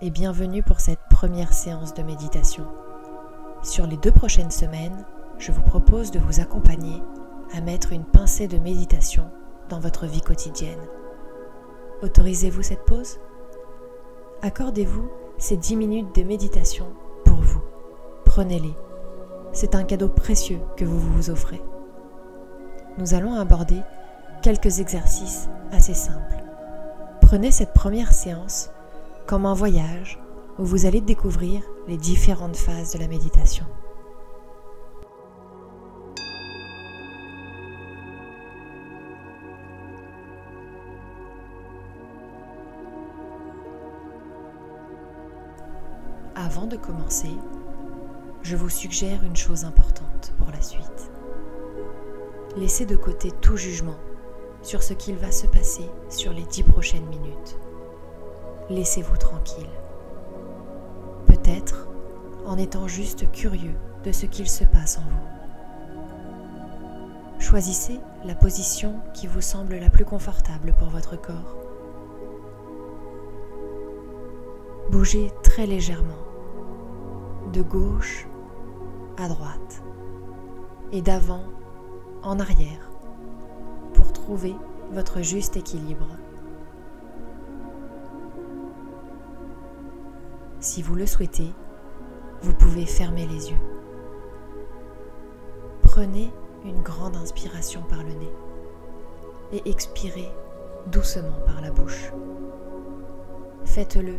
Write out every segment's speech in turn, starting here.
et bienvenue pour cette première séance de méditation. Sur les deux prochaines semaines, je vous propose de vous accompagner à mettre une pincée de méditation dans votre vie quotidienne. Autorisez-vous cette pause? Accordez-vous ces 10 minutes de méditation pour vous. Prenez-les. C'est un cadeau précieux que vous vous offrez. Nous allons aborder quelques exercices assez simples. Prenez cette première séance comme un voyage où vous allez découvrir les différentes phases de la méditation. Avant de commencer, je vous suggère une chose importante pour la suite. Laissez de côté tout jugement sur ce qu'il va se passer sur les dix prochaines minutes. Laissez-vous tranquille. Peut-être en étant juste curieux de ce qu'il se passe en vous. Choisissez la position qui vous semble la plus confortable pour votre corps. Bougez très légèrement, de gauche à droite et d'avant en arrière pour trouver votre juste équilibre. Si vous le souhaitez, vous pouvez fermer les yeux. Prenez une grande inspiration par le nez et expirez doucement par la bouche. Faites-le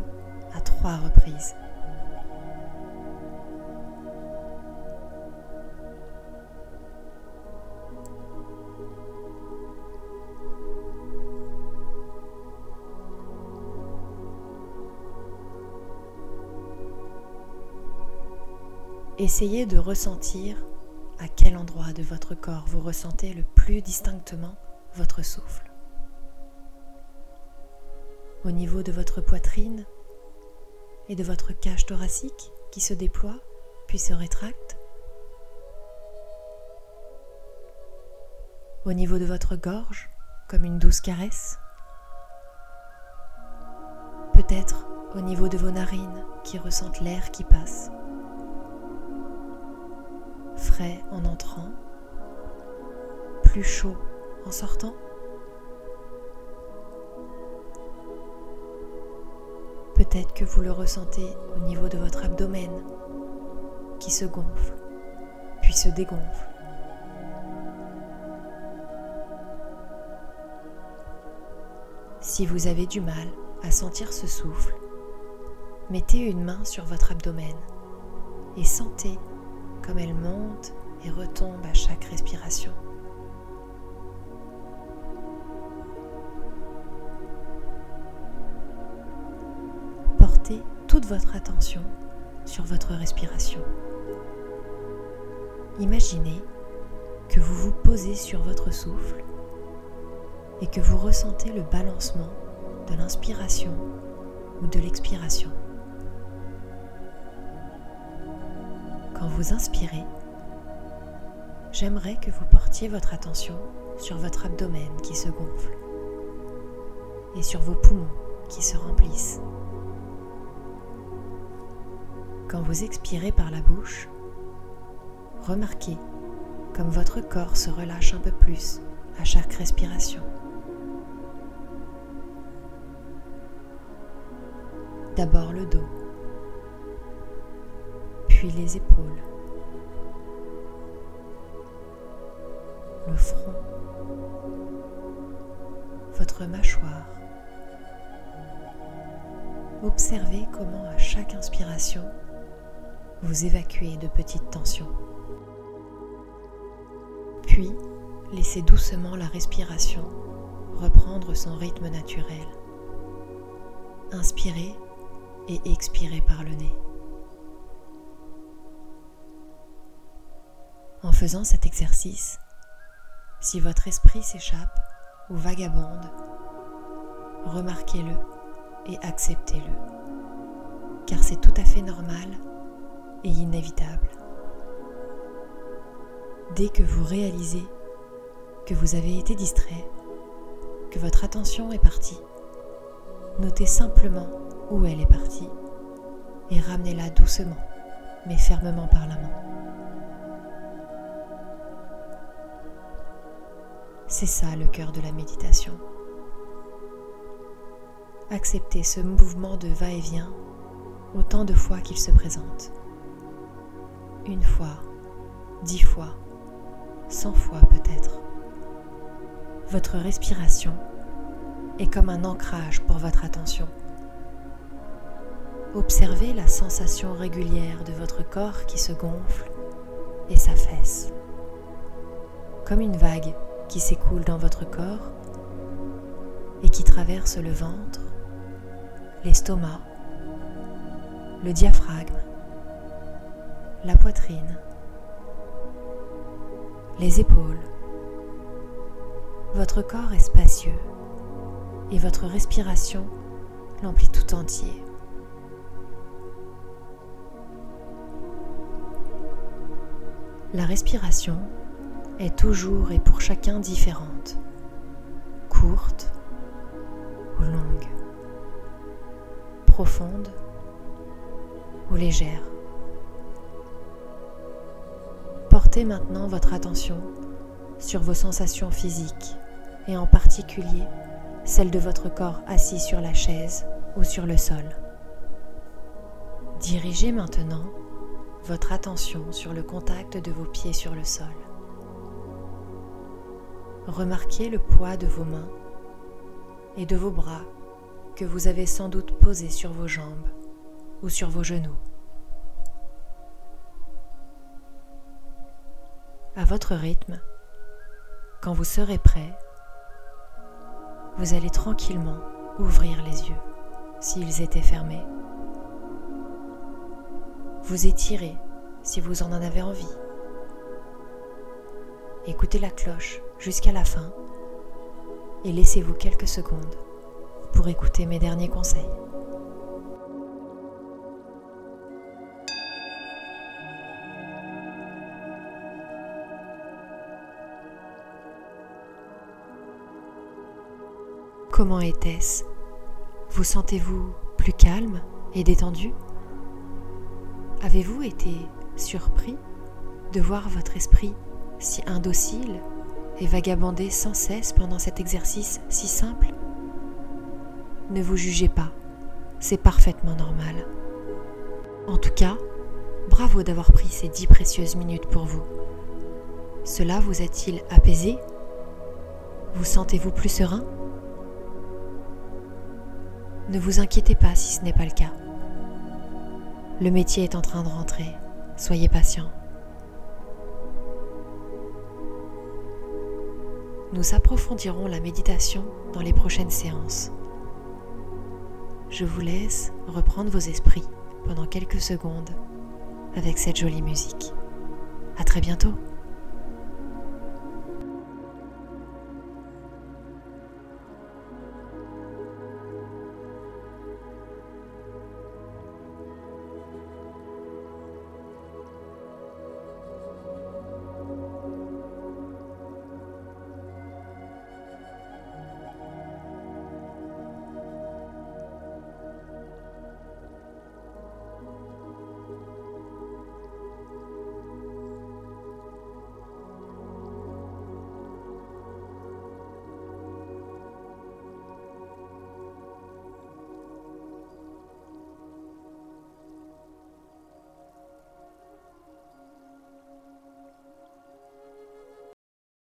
à trois reprises. Essayez de ressentir à quel endroit de votre corps vous ressentez le plus distinctement votre souffle. Au niveau de votre poitrine et de votre cage thoracique qui se déploie puis se rétracte. Au niveau de votre gorge comme une douce caresse. Peut-être au niveau de vos narines qui ressentent l'air qui passe en entrant, plus chaud en sortant. Peut-être que vous le ressentez au niveau de votre abdomen qui se gonfle, puis se dégonfle. Si vous avez du mal à sentir ce souffle, mettez une main sur votre abdomen et sentez comme elle monte et retombe à chaque respiration. Portez toute votre attention sur votre respiration. Imaginez que vous vous posez sur votre souffle et que vous ressentez le balancement de l'inspiration ou de l'expiration. Quand vous inspirez, j'aimerais que vous portiez votre attention sur votre abdomen qui se gonfle et sur vos poumons qui se remplissent. Quand vous expirez par la bouche, remarquez comme votre corps se relâche un peu plus à chaque respiration. D'abord le dos, puis les épaules, le front, votre mâchoire. Observez comment à chaque inspiration, vous évacuez de petites tensions. Puis, laissez doucement la respiration reprendre son rythme naturel. Inspirez et expirez par le nez. En faisant cet exercice, si votre esprit s'échappe ou vagabonde, remarquez-le et acceptez-le, car c'est tout à fait normal et inévitable. Dès que vous réalisez que vous avez été distrait, que votre attention est partie, notez simplement où elle est partie et ramenez-la doucement, mais fermement par la main. C'est ça le cœur de la méditation. Acceptez ce mouvement de va-et-vient autant de fois qu'il se présente. Une fois, dix fois, cent fois peut-être. Votre respiration est comme un ancrage pour votre attention. Observez la sensation régulière de votre corps qui se gonfle et s'affaisse. Comme une vague qui s'écoule dans votre corps et qui traverse le ventre, l'estomac, le diaphragme, la poitrine, les épaules. Votre corps est spacieux et votre respiration l'emplit tout entier. La respiration est toujours et pour chacun différente, courte ou longue, profonde ou légère. Portez maintenant votre attention sur vos sensations physiques et en particulier celles de votre corps assis sur la chaise ou sur le sol. Dirigez maintenant votre attention sur le contact de vos pieds sur le sol. Remarquez le poids de vos mains et de vos bras que vous avez sans doute posés sur vos jambes ou sur vos genoux. À votre rythme, quand vous serez prêt, vous allez tranquillement ouvrir les yeux s'ils étaient fermés vous étirez si vous en avez envie. Écoutez la cloche jusqu'à la fin. Et laissez-vous quelques secondes pour écouter mes derniers conseils. Comment était-ce? Vous sentez-vous plus calme et détendu? Avez-vous été surpris de voir votre esprit si indocile et vagabonder sans cesse pendant cet exercice si simple? Ne vous jugez pas, c'est parfaitement normal. En tout cas, bravo d'avoir pris ces dix précieuses minutes pour vous. Cela vous a-t-il apaisé? Vous sentez-vous plus serein? Ne vous inquiétez pas si ce n'est pas le cas. Le métier est en train de rentrer. Soyez patient. Nous approfondirons la méditation dans les prochaines séances. Je vous laisse reprendre vos esprits pendant quelques secondes avec cette jolie musique. À très bientôt!